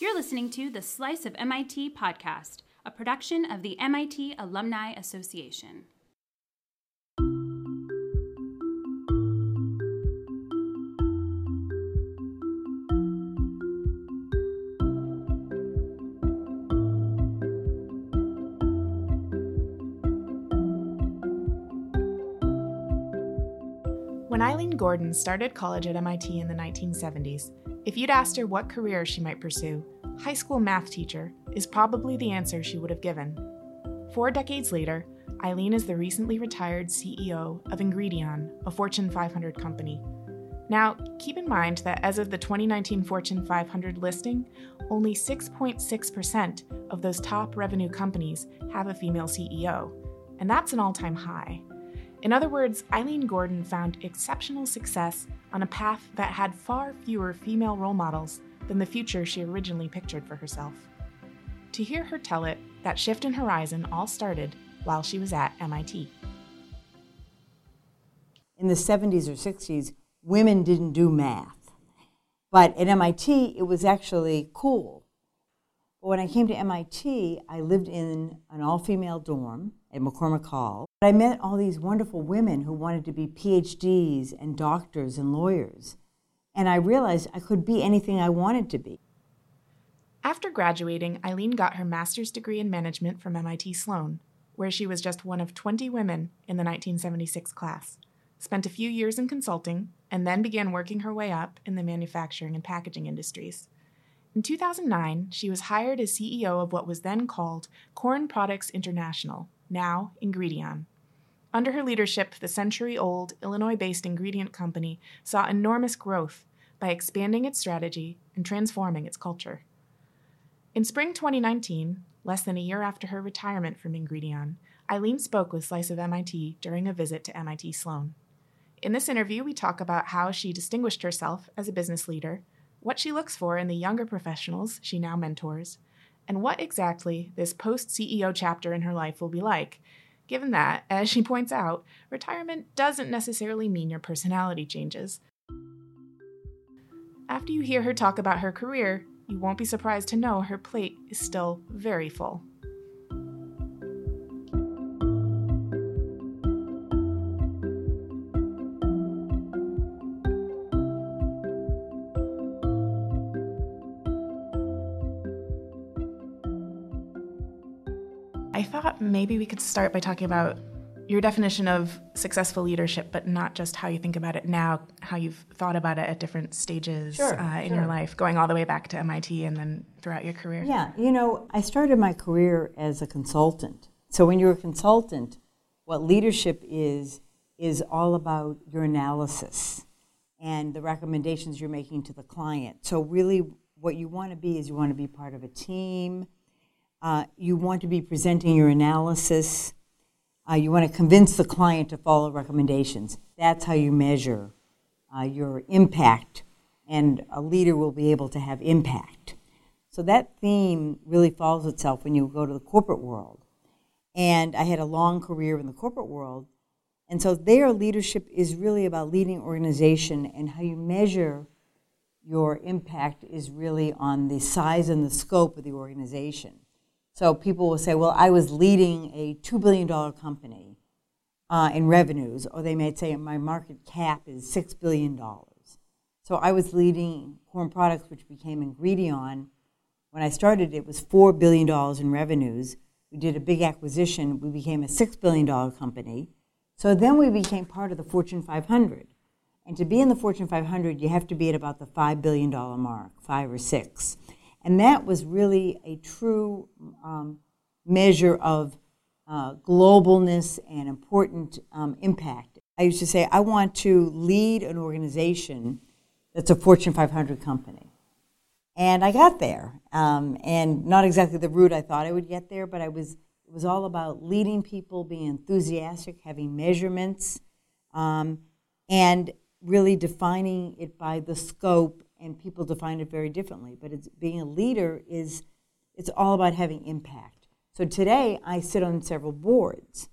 You're listening to the Slice of MIT podcast, a production of the MIT Alumni Association. Gordon started college at MIT in the 1970s, if you'd asked her what career she might pursue, high school math teacher is probably the answer she would have given. Four decades later, Ilene is the recently retired CEO of Ingredion, a Fortune 500 company. Now, keep in mind that as of the 2019 Fortune 500 listing, only 6.6% of those top revenue companies have a female CEO, and that's an all time high. In other words, Ilene Gordon found exceptional success on a path that had far fewer female role models than the future she originally pictured for herself. To hear her tell it, that shift in horizon all started while she was at MIT. In the 70s or 60s, women didn't do math. But at MIT, it was actually cool. But when I came to MIT, I lived in an all female dorm at McCormick Hall. But I met all these wonderful women who wanted to be PhDs and doctors and lawyers. And I realized I could be anything I wanted to be. After graduating, Ilene got her master's degree in management from MIT Sloan, where she was just one of 20 women in the 1976 class, spent a few years in consulting, and then began working her way up in the manufacturing and packaging industries. In 2009, she was hired as CEO of what was then called Corn Products International, now Ingredion. Under her leadership, the century old Illinois based ingredient company saw enormous growth by expanding its strategy and transforming its culture. In spring 2019, less than a year after her retirement from Ingredion, Ilene spoke with Slice of MIT during a visit to MIT Sloan. In this interview, we talk about how she distinguished herself as a business leader, what she looks for in the younger professionals she now mentors, and what exactly this post CEO chapter in her life will be like, given that, as she points out, retirement doesn't necessarily mean your personality changes. After you hear her talk about her career, you won't be surprised to know her plate is still very full. Maybe we could start by talking about your definition of successful leadership, but not just how you think about it now, how you've thought about it at different stages Sure, uh, in sure. your life, going all the way back to MIT and then throughout your career. Yeah, you know, I started my career as a consultant. So when you're a consultant, what leadership is, is all about your analysis and the recommendations you're making to the client. So, really, what you want to be is you want to be part of a team, uh, you want to be presenting your analysis, uh, you want to convince the client to follow recommendations. That's how you measure uh, your impact, and a leader will be able to have impact. So that theme really follows itself when you go to the corporate world. And I had a long career in the corporate world. And so their leadership is really about leading organization and how you measure your impact is really on the size and the scope of the organization. So people will say, well, I was leading a $2 billion company uh, in revenues, or they may say my market cap is $6 billion. So I was leading Corn Products, which became Ingredion. When I started, it was $4 billion in revenues. We did a big acquisition. We became a $6 billion company. So then we became part of the Fortune 500. And to be in the Fortune 500, you have to be at about the $5 billion mark, five or six. And that was really a true um, measure of uh, globalness and important um, impact. I used to say, I want to lead an organization that's a Fortune 500 company. And I got there, um, and not exactly the route I thought I would get there, but I was. It was all about leading people, being enthusiastic, having measurements, um, and really defining it by the scope. And people define it very differently. But it's, being a leader is it's all about having impact. So today I sit on several boards,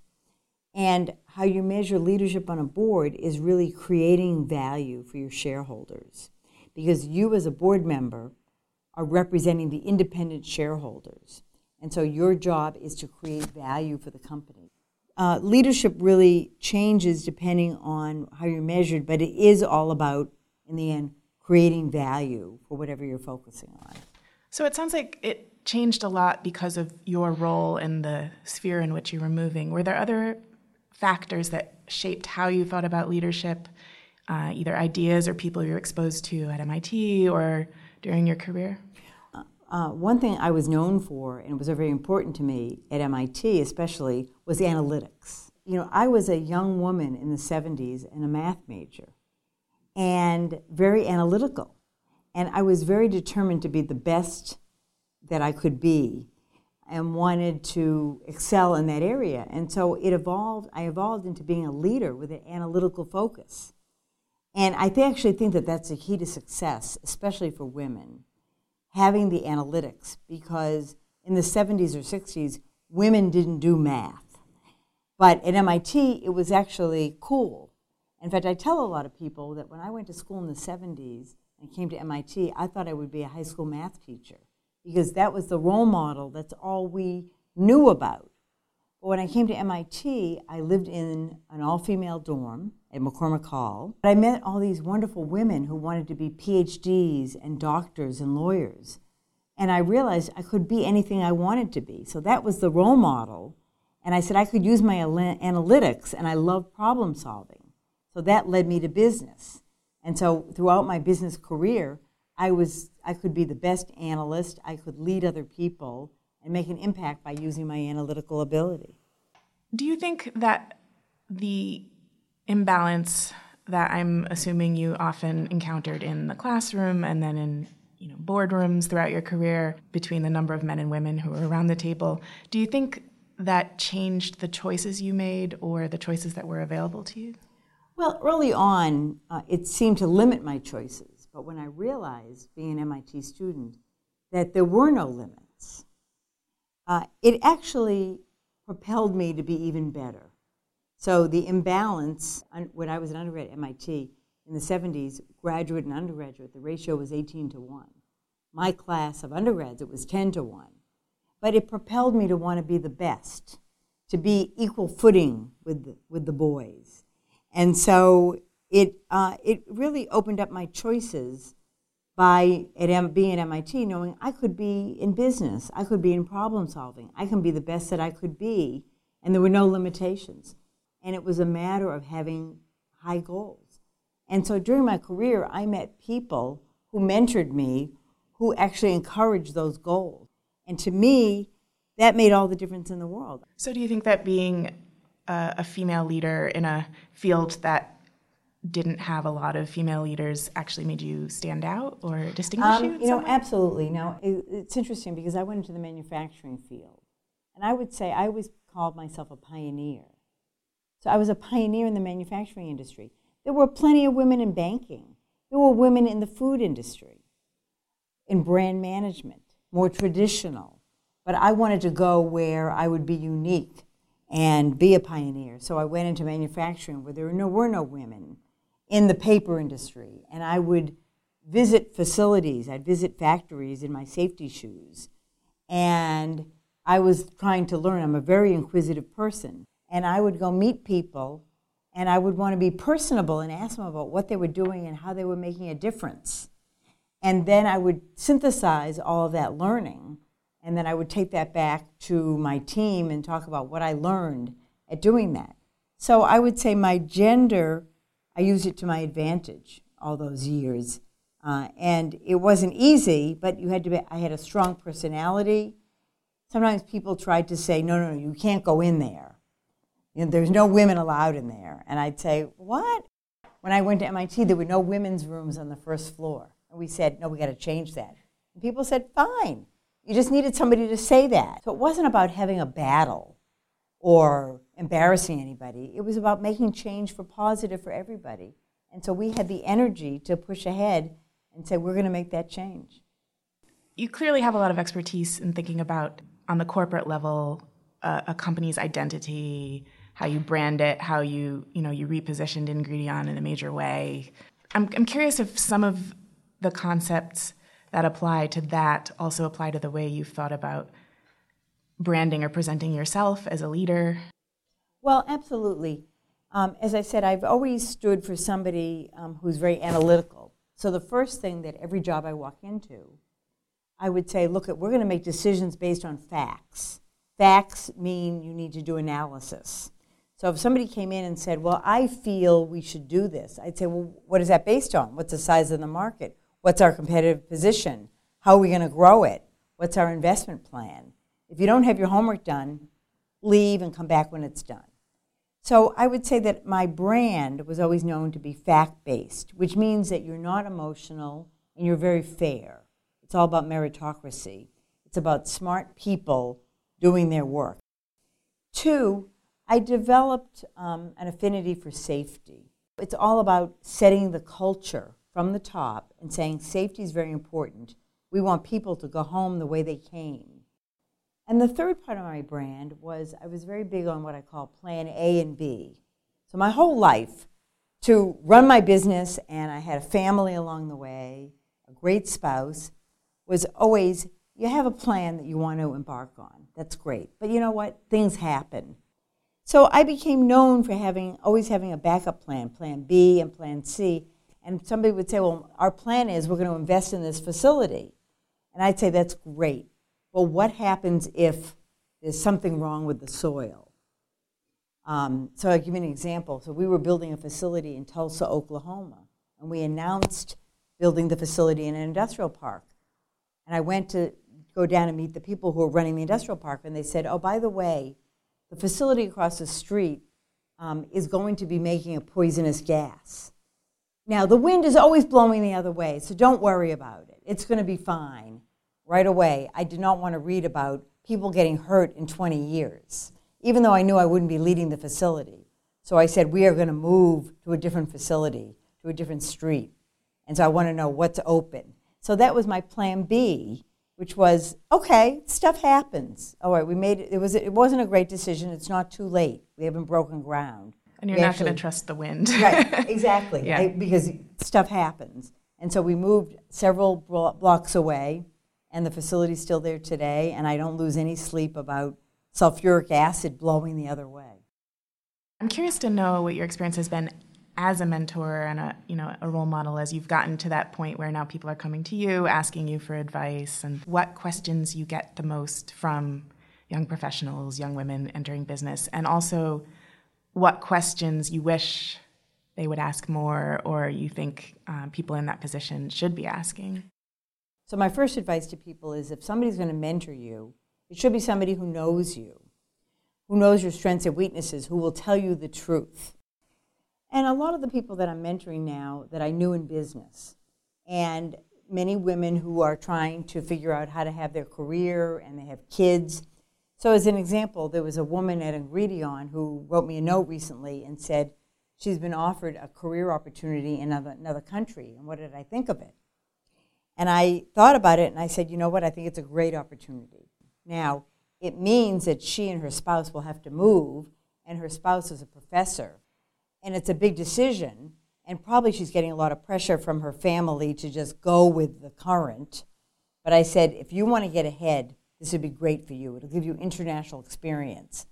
and how you measure leadership on a board is really creating value for your shareholders, because you as a board member are representing the independent shareholders. And so your job is to create value for the company. Uh, leadership really changes depending on how you're measured, but it is all about, in the end, creating value for whatever you're focusing on. So it sounds like it changed a lot because of your role in the sphere in which you were moving. Were there other factors that shaped how you thought about leadership, uh, either ideas or people you were exposed to at MIT or during your career? Uh, one thing I was known for, and was very important to me at MIT especially, was analytics. You know, I was a young woman in the 70s and a math major, and very analytical. And I was very determined to be the best that I could be and wanted to excel in that area. And so it evolved, I evolved into being a leader with an analytical focus. And I th- actually think that that's a key to success, especially for women having the analytics because in the 70s or 60s, women didn't do math. But at MIT, it was actually cool. In fact, I tell a lot of people that when I went to school in the 70s and came to MIT, I thought I would be a high school math teacher because that was the role model. That's all we knew about. But when I came to MIT, I lived in an all female dorm at McCormick Hall. But I met all these wonderful women who wanted to be PhDs and doctors and lawyers. And I realized I could be anything I wanted to be. So that was the role model. And I said I could use my analytics, and I love problem solving. So that led me to business. And so throughout my business career, I was I could be the best analyst, I could lead other people and make an impact by using my analytical ability. Do you think that the imbalance that I'm assuming you often encountered in the classroom and then in you know boardrooms throughout your career between the number of men and women who were around the table, do you think that changed the choices you made or the choices that were available to you? Well, early on, uh, it seemed to limit my choices. But when I realized, being an MIT student, that there were no limits, uh, it actually propelled me to be even better. So the imbalance, when I was an undergrad at MIT in the 70s, graduate and undergraduate, the ratio was 18 to 1. My class of undergrads, it was 10 to 1. But it propelled me to want to be the best, to be equal footing with the, with the boys. And so it, uh, it really opened up my choices by at M- being at MIT, knowing I could be in business, I could be in problem solving, I can be the best that I could be, and there were no limitations. And it was a matter of having high goals. And so during my career, I met people who mentored me who actually encouraged those goals. And to me, that made all the difference in the world. So, do you think that being a, a female leader in a field that didn't have a lot of female leaders actually made you stand out or distinguish um, you? You know, absolutely. Now, it, it's interesting because I went into the manufacturing field, and I would say I always called myself a pioneer. So I was a pioneer in the manufacturing industry. There were plenty of women in banking. There were women in the food industry, in brand management, more traditional. But I wanted to go where I would be unique and be a pioneer. So I went into manufacturing where there were no, were no women in the paper industry. And I would visit facilities, I'd visit factories in my safety shoes. And I was trying to learn. I'm a very inquisitive person. And I would go meet people and I would want to be personable and ask them about what they were doing and how they were making a difference. And then I would synthesize all of that learning. And then I would take that back to my team and talk about what I learned at doing that. So I would say my gender I used it to my advantage all those years. Uh, and it wasn't easy, but you had to be, I had a strong personality. Sometimes people tried to say, no, no, no, you can't go in there. You know, there's no women allowed in there. And I'd say, what? When I went to MIT, there were no women's rooms on the first floor. And we said, no, we got to change that. And people said, fine. You just needed somebody to say that. So it wasn't about having a battle or embarrassing anybody. It was about making change for positive for everybody. And so we had the energy to push ahead and say, we're going to make that change. You clearly have a lot of expertise in thinking about, on the corporate level, uh, a company's identity, how you brand it, how you, you know, you repositioned Ingredion in a major way. I'm, I'm curious if some of the concepts that apply to that also apply to the way you've thought about branding or presenting yourself as a leader? Well, absolutely. Um, as I said, I've always stood for somebody um, who's very analytical. So the first thing that every job I walk into, I would say, look, we're going to make decisions based on facts. Facts mean you need to do analysis. So if somebody came in and said, well, I feel we should do this, I'd say, well, what is that based on? What's the size of the market? What's our competitive position? How are we going to grow it? What's our investment plan? If you don't have your homework done, leave and come back when it's done. So I would say that my brand was always known to be fact based, which means that you're not emotional and you're very fair. It's all about meritocracy, it's about smart people doing their work. Two, I developed um, an affinity for safety. It's all about setting the culture from the top and saying safety is very important. We want people to go home the way they came. And the third part of my brand was I was very big on what I call plan A and B. So my whole life, to run my business, and I had a family along the way, a great spouse, was always you have a plan that you want to embark on. That's great. But you know what? Things happen. So I became known for having always having a backup plan, plan B and plan C. And somebody would say, Well, our plan is we're going to invest in this facility. And I'd say, That's great. Well, what happens if there's something wrong with the soil? Um, so I'll give you an example. So we were building a facility in Tulsa, Oklahoma, and we announced building the facility in an industrial park. And I went to go down and meet the people who were running the industrial park, and they said, oh, by the way, the facility across the street um, is going to be making a poisonous gas. Now, the wind is always blowing the other way, so don't worry about it. It's going to be fine. Right away, I did not want to read about people getting hurt in 20 years, even though I knew I wouldn't be leading the facility. So I said, We are going to move to a different facility, to a different street. And so I want to know what's open. So that was my plan B which was okay, stuff happens. All right, we made it. It was it wasn't a great decision. It's not too late. We haven't broken ground. And you're not going to trust the wind. right, exactly. yeah. I, because stuff happens. And so we moved several blocks away, and the facility's still there today. And I don't lose any sleep about sulfuric acid blowing the other way. I'm curious to know what your experience has been as a mentor and a you know a role model as you've gotten to that point where now people are coming to you asking you for advice and what questions you get the most from young professionals young women entering business and also what questions you wish they would ask more or you think um, people in that position should be asking so my first advice to people is if somebody's going to mentor you it should be somebody who knows you who knows your strengths and weaknesses who will tell you the truth and a lot of the people that I'm mentoring now that I knew in business, and many women who are trying to figure out how to have their career and they have kids. So, as an example, there was a woman at Ingredion who wrote me a note recently and said she's been offered a career opportunity in another, another country. And what did I think of it? And I thought about it and I said, you know what? I think it's a great opportunity. Now, it means that she and her spouse will have to move, and her spouse is a professor and it's a big decision. And probably she's getting a lot of pressure from her family to just go with the current. But I said, if you want to get ahead, this would be great for you. It'll give you international experience.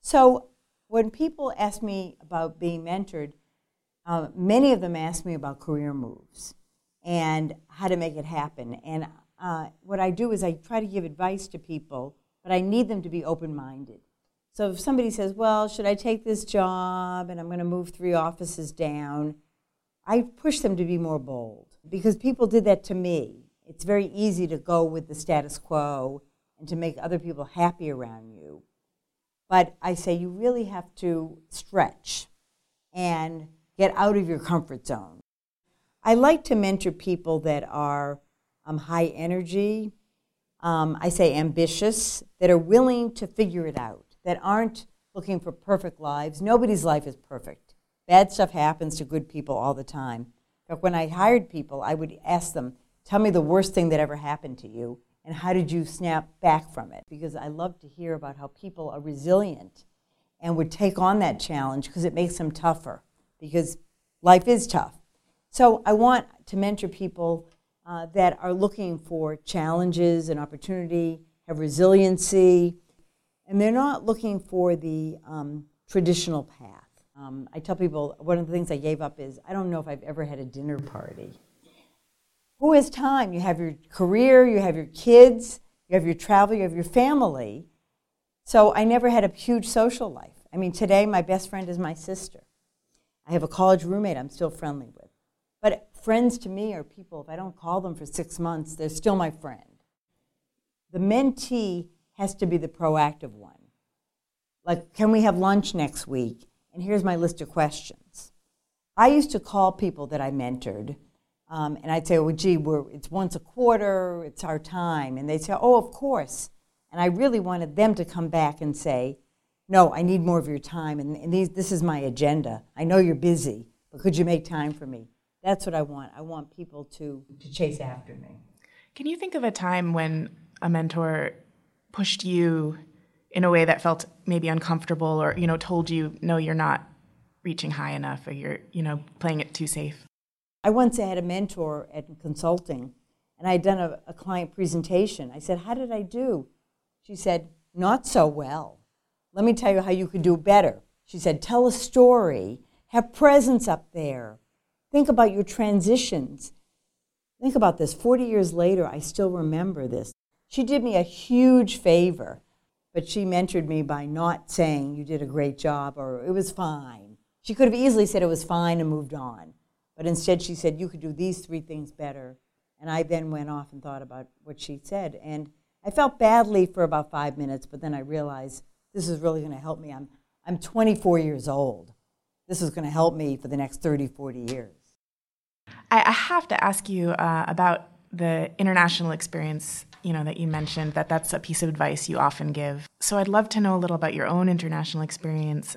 So when people ask me about being mentored, uh, many of them ask me about career moves and how to make it happen. And uh, what I do is I try to give advice to people, but I need them to be open minded. So if somebody says, well, should I take this job and I'm going to move three offices down, I push them to be more bold because people did that to me. It's very easy to go with the status quo and to make other people happy around you. But I say you really have to stretch and get out of your comfort zone. I like to mentor people that are um, high energy, um, I say ambitious, that are willing to figure it out that aren't looking for perfect lives. Nobody's life is perfect. Bad stuff happens to good people all the time. But when I hired people, I would ask them, tell me the worst thing that ever happened to you and how did you snap back from it? Because I love to hear about how people are resilient and would take on that challenge because it makes them tougher because life is tough. So I want to mentor people uh, that are looking for challenges and opportunity, have resiliency, and they're not looking for the um, traditional path. Um, I tell people one of the things I gave up is I don't know if I've ever had a dinner party. Who has time? You have your career, you have your kids, you have your travel, you have your family. So I never had a huge social life. I mean, today my best friend is my sister. I have a college roommate I'm still friendly with. But friends to me are people, if I don't call them for six months, they're still my friend. The mentee has to be the proactive one. Like, can we have lunch next week? And here's my list of questions. I used to call people that I mentored, um, and I'd say, well, gee, it's once a quarter, it's our time. And they'd say, oh, of course. And I really wanted them to come back and say, no, I need more of your time, and, and these, this is my agenda. I know you're busy, but could you make time for me? That's what I want. I want people to, to chase after me. Can you think of a time when a mentor pushed you in a way that felt maybe uncomfortable or, you know, told you, no, you're not reaching high enough or you're, you know, playing it too safe? I once had a mentor at consulting, and I had done a, a client presentation. I said, How did I do? She said, Not so well. Let me tell you how you could do better. She said, Tell a story, have presence up there, think about your transitions. Think about this 40 years later, I still remember this. She did me a huge favor, but she mentored me by not saying you did a great job or it was fine. She could have easily said it was fine and moved on, but instead she said you could do these three things better. And I then went off and thought about what she said. And I felt badly for about five minutes, but then I realized this is really going to help me. I'm, I'm 24 years old. This is going to help me for the next 30, 40 years. I, I have to ask you uh, about the international experience you know that you mentioned that that's a piece of advice you often give so i'd love to know a little about your own international experience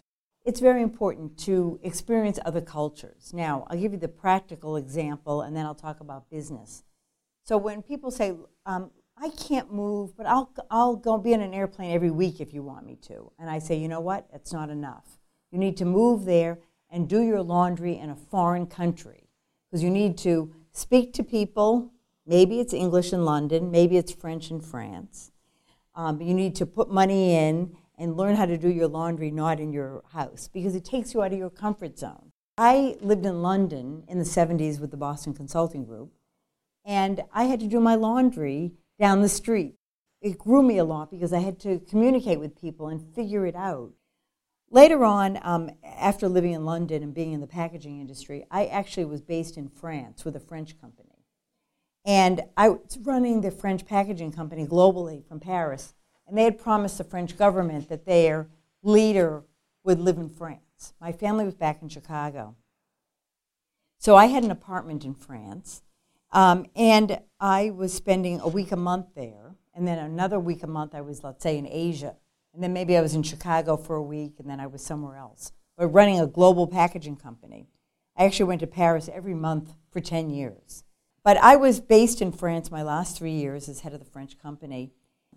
it's very important to experience other cultures now i'll give you the practical example and then i'll talk about business so when people say um, I can't move, but I'll, I'll go be in an airplane every week if you want me to. And I say, you know what? It's not enough. You need to move there and do your laundry in a foreign country because you need to speak to people. Maybe it's English in London, maybe it's French in France. Um, you need to put money in and learn how to do your laundry not in your house because it takes you out of your comfort zone. I lived in London in the 70s with the Boston Consulting Group, and I had to do my laundry down the street. It grew me a lot because I had to communicate with people and figure it out. Later on, um, after living in London and being in the packaging industry, I actually was based in France with a French company. And I was running the French packaging company globally from Paris. And they had promised the French government that their leader would live in France. My family was back in Chicago. So I had an apartment in France. Um, and I was spending a week a month there, and then another week a month I was, let's say, in Asia. And then maybe I was in Chicago for a week, and then I was somewhere else. But running a global packaging company. I actually went to Paris every month for 10 years. But I was based in France my last three years as head of the French company.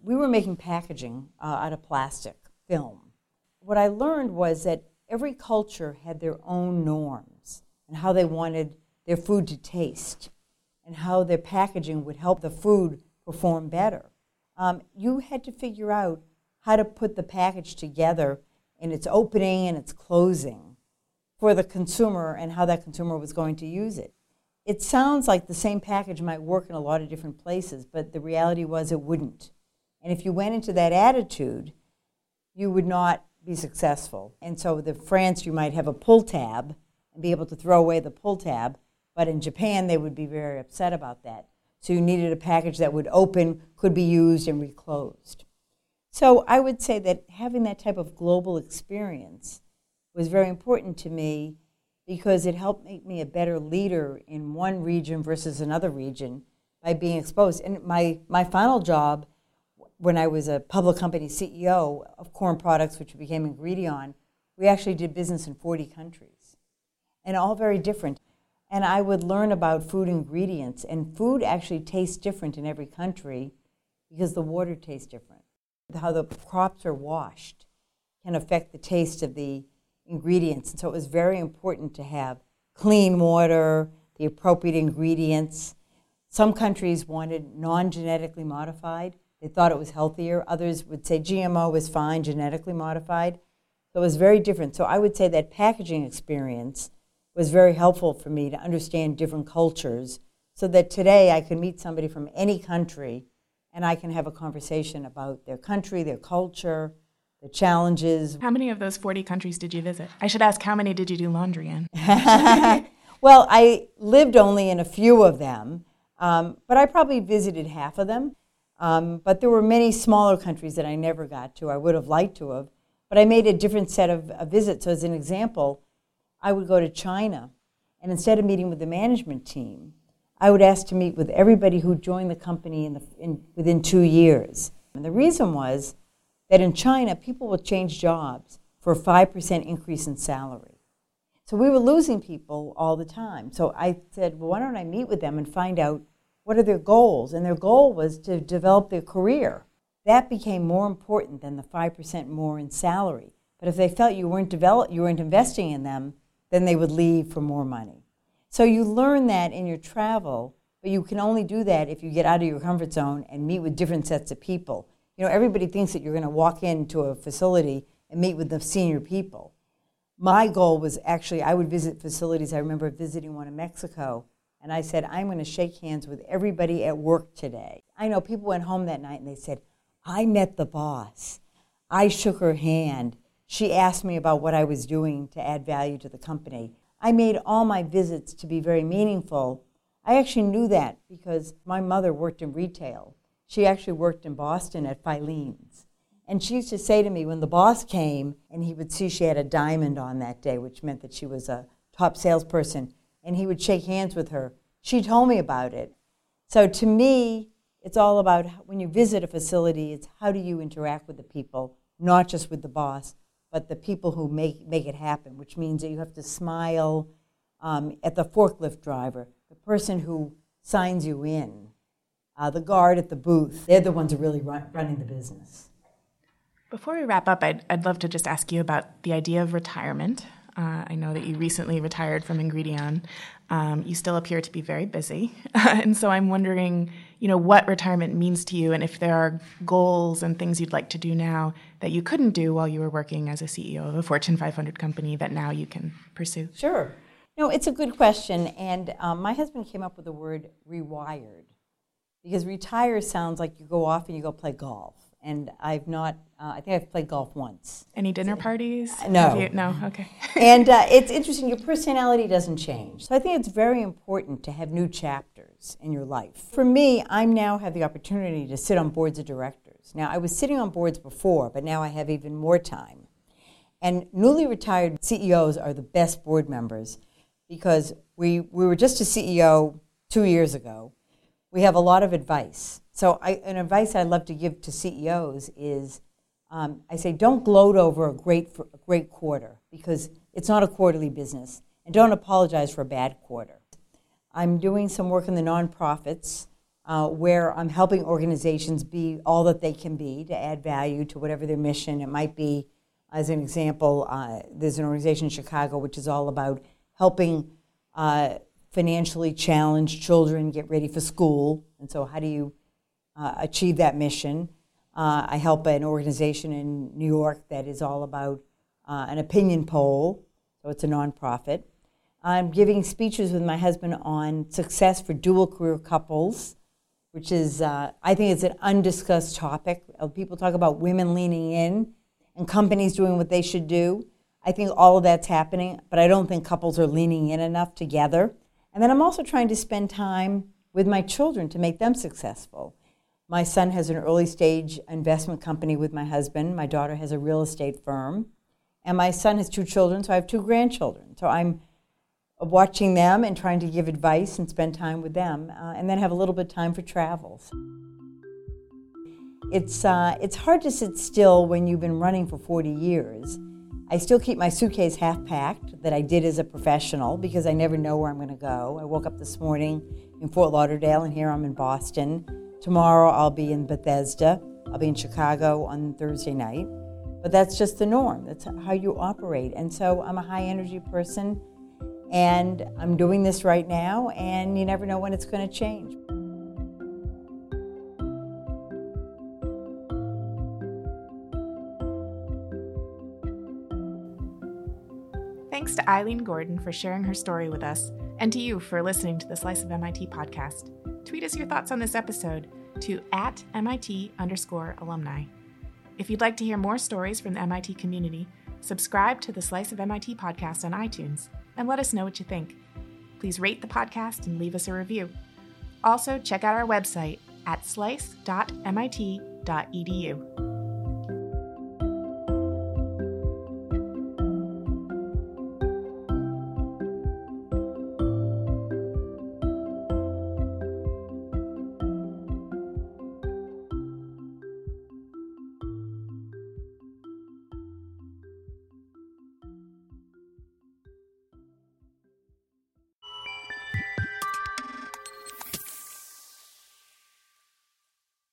We were making packaging uh, out of plastic film. What I learned was that every culture had their own norms and how they wanted their food to taste and how their packaging would help the food perform better. Um, you had to figure out how to put the package together in its opening and its closing for the consumer and how that consumer was going to use it. It sounds like the same package might work in a lot of different places, but the reality was it wouldn't. And if you went into that attitude, you would not be successful. And so, the France, you might have a pull tab and be able to throw away the pull tab, but in Japan, they would be very upset about that. So you needed a package that would open, could be used, and reclosed. So I would say that having that type of global experience was very important to me because it helped make me a better leader in one region versus another region by being exposed. And my, my final job, when I was a public company CEO of Corn Products, which became Ingredion, we actually did business in 40 countries and all very different and I would learn about food ingredients. And food actually tastes different in every country because the water tastes different. How the crops are washed can affect the taste of the ingredients. And so it was very important to have clean water, the appropriate ingredients. Some countries wanted non genetically modified. They thought it was healthier. Others would say GMO was fine, genetically modified. So it was very different. So I would say that packaging experience was very helpful for me to understand different cultures so that today I can meet somebody from any country and I can have a conversation about their country, their culture, the challenges. How many of those 40 countries did you visit? I should ask, how many did you do laundry in? well, I lived only in a few of them, um, but I probably visited half of them. Um, but there were many smaller countries that I never got to. I would have liked to have, but I made a different set of, of visits. So, as an example, I would go to China, and instead of meeting with the management team, I would ask to meet with everybody who joined the company in the, in, within two years. And the reason was that in China, people would change jobs for a 5% increase in salary. So we were losing people all the time. So I said, well, why don't I meet with them and find out what are their goals? And their goal was to develop their career. That became more important than the 5% more in salary. But if they felt you weren't, develop, you weren't investing in them, then they would leave for more money. So you learn that in your travel, but you can only do that if you get out of your comfort zone and meet with different sets of people. You know, everybody thinks that you're going to walk into a facility and meet with the senior people. My goal was actually I would visit facilities. I remember visiting one in Mexico and I said, I'm going to shake hands with everybody at work today. I know people went home that night and they said, I met the boss. I shook her hand. She asked me about what I was doing to add value to the company. I made all my visits to be very meaningful. I actually knew that because my mother worked in retail. She actually worked in Boston at Filene's. And she used to say to me when the boss came and he would see she had a diamond on that day, which meant that she was a top salesperson, and he would shake hands with her. She told me about it. So to me, it's all about when you visit a facility, it's how do you interact with the people, not just with the boss, but the people who make, make it happen, which means that you have to smile um, at the forklift driver, the person who signs you in, uh, the guard at the booth. They're the ones who are really run, running the business. Before we wrap up, I'd, I'd love to just ask you about the idea of retirement. Uh, I know that you recently retired from Ingredion. Um, you still appear to be very busy, and so I'm wondering, you know, what retirement means to you, and if there are goals and things you'd like to do now that you couldn't do while you were working as a CEO of a Fortune 500 company that now you can pursue. Sure. No, it's a good question, and um, my husband came up with the word rewired because retire sounds like you go off and you go play golf and I've not. Uh, I think I've played golf once. Any dinner parties? No. You, no. Okay. and uh, it's interesting. Your personality doesn't change, so I think it's very important to have new chapters in your life. For me, I now have the opportunity to sit on boards of directors. Now, I was sitting on boards before, but now I have even more time. And newly retired CEOs are the best board members because we, we were just a CEO two years ago. We have a lot of advice so, I, an advice I'd love to give to CEOs is um, I say, don't gloat over a great, a great quarter because it's not a quarterly business, and don't apologize for a bad quarter. I'm doing some work in the nonprofits uh, where I'm helping organizations be all that they can be to add value to whatever their mission. It might be, as an example, uh, there's an organization in Chicago which is all about helping uh, financially challenged children get ready for school. And so, how do you uh, achieve that mission. Uh, I help an organization in New York that is all about uh, an opinion poll, so it's a nonprofit. I'm giving speeches with my husband on success for dual career couples, which is, uh, I think, it's an undiscussed topic. Uh, people talk about women leaning in and companies doing what they should do. I think all of that's happening, but I don't think couples are leaning in enough together. And then I'm also trying to spend time with my children to make them successful. My son has an early stage investment company with my husband. My daughter has a real estate firm. And my son has two children, so I have two grandchildren. So I'm watching them and trying to give advice and spend time with them, uh, and then have a little bit of time for travels. It's, uh, it's hard to sit still when you've been running for 40 years. I still keep my suitcase half packed that I did as a professional because I never know where I'm going to go. I woke up this morning in Fort Lauderdale, and here I'm in Boston. Tomorrow I'll be in Bethesda. I'll be in Chicago on Thursday night. But that's just the norm. That's how you operate. And so I'm a high energy person and I'm doing this right now, and you never know when it's going to change. Thanks to Ilene Gordon for sharing her story with us, and to you for listening to the Slice of MIT podcast. Tweet us your thoughts on this episode to at MIT underscore alumni. If you'd like to hear more stories from the MIT community, subscribe to the Slice of MIT podcast on iTunes and let us know what you think. Please rate the podcast and leave us a review. Also, check out our website at slice.mit.edu.